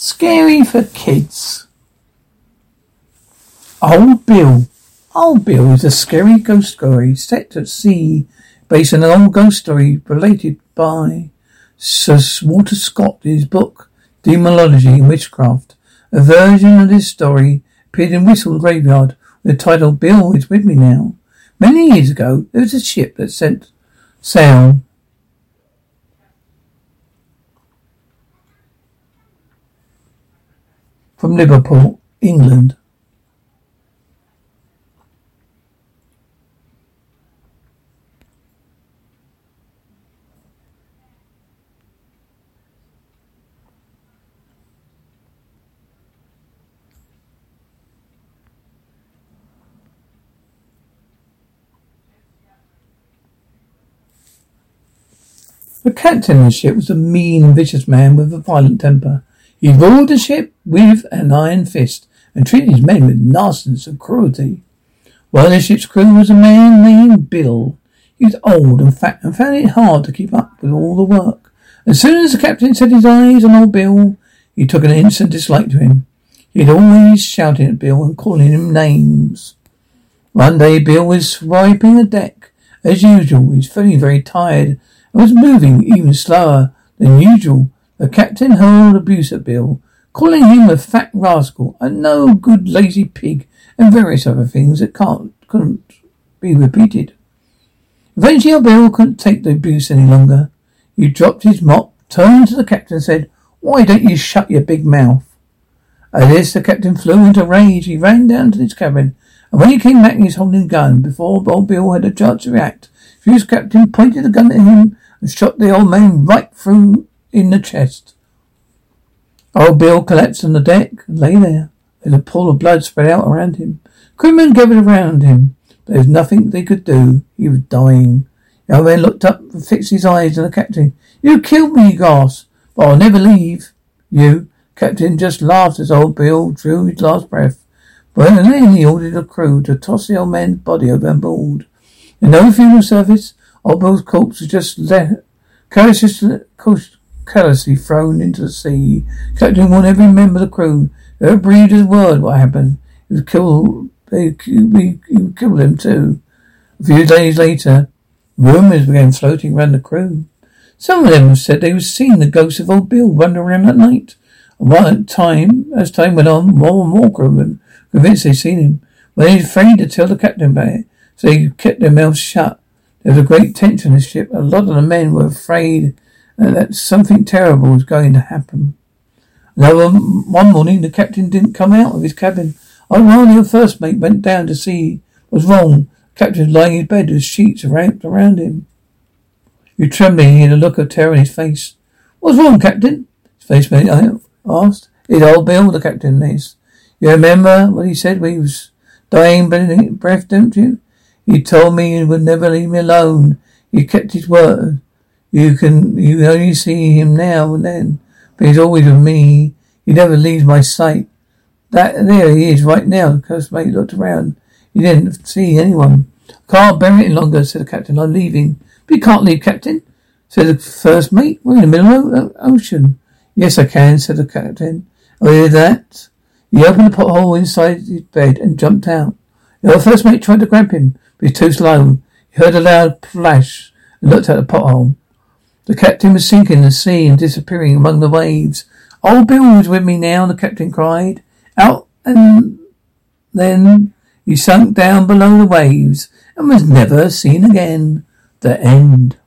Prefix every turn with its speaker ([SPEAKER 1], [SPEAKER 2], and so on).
[SPEAKER 1] Scary for kids. Old Bill. Old Bill is a scary ghost story set at sea based on an old ghost story related by Sir Walter Scott in his book Demonology and Witchcraft. A version of this story appeared in Whistle Graveyard with the title Bill is with me now. Many years ago, there was a ship that sent sail from Liverpool, England. The captain of the ship was a mean vicious man with a violent temper. He ruled the ship with an iron fist and treated his men with nastiness and cruelty. One of the ship's crew was a man named Bill. He was old and fat and found it hard to keep up with all the work. As soon as the captain set his eyes on old Bill, he took an instant dislike to him. He had always shouting at Bill and calling him names. One day Bill was swiping the deck. As usual, he was feeling very tired and was moving even slower than usual the captain hurled abuse at Bill, calling him a fat rascal, a no good lazy pig, and various other things that can't couldn't be repeated. Eventually Bill couldn't take the abuse any longer. He dropped his mop, turned to the captain and said, Why don't you shut your big mouth? At this the captain flew into rage. He ran down to his cabin, and when he came back he was holding a gun. Before old Bill had a chance to react, the furious captain pointed the gun at him and shot the old man right through in the chest. Old Bill collapsed on the deck and lay there. There's a pool of blood spread out around him. Crewmen gathered around him. There was nothing they could do. He was dying. The old man looked up and fixed his eyes on the captain. You killed me, he gasped. But I'll never leave you. Captain just laughed as old Bill drew his last breath. But then he ordered the crew to toss the old man's body overboard. In no funeral service, old Bill's corpse was just let, carelessly, carelessly thrown into the sea. Captain warned every member of the crew. Whoever breathed a word what happened, he would kill we would kill them too. A few days later, rumours began floating around the crew. Some of them said they had seen the ghost of old Bill wandering around at night. And one time, as time went on, more and more crewmen convinced they'd seen him. But they were afraid to tell the captain about it, so they kept their mouths shut. There was a great tension in the ship. A lot of the men were afraid Uh, that something terrible was going to happen. Now, one morning, the captain didn't come out of his cabin. I while the first mate went down to see what was wrong. The captain was lying in bed with sheets wrapped around him. He was trembling. He had a look of terror in his face. What's wrong, Captain? His face mate asked. It's old Bill, the captain is. You remember what he said when he was dying breath, don't you? He told me he would never leave me alone. He kept his word. You can you only see him now and then, but he's always with me. He never leaves my sight. That there he is right now. The cursed mate looked around. He didn't see anyone. Can't bear it any longer, said the captain. I'm leaving. But you can't leave, captain, said the first mate. We're in the middle of the ocean. Yes, I can, said the captain. Oh, hear that? He opened the pothole inside his bed and jumped out. The first mate tried to grab him, but he was too slow. He heard a loud flash and looked at the pothole. The captain was sinking in the sea and disappearing among the waves. Old Bill was with me now, the captain cried. Out and then he sunk down below the waves and was never seen again. The end.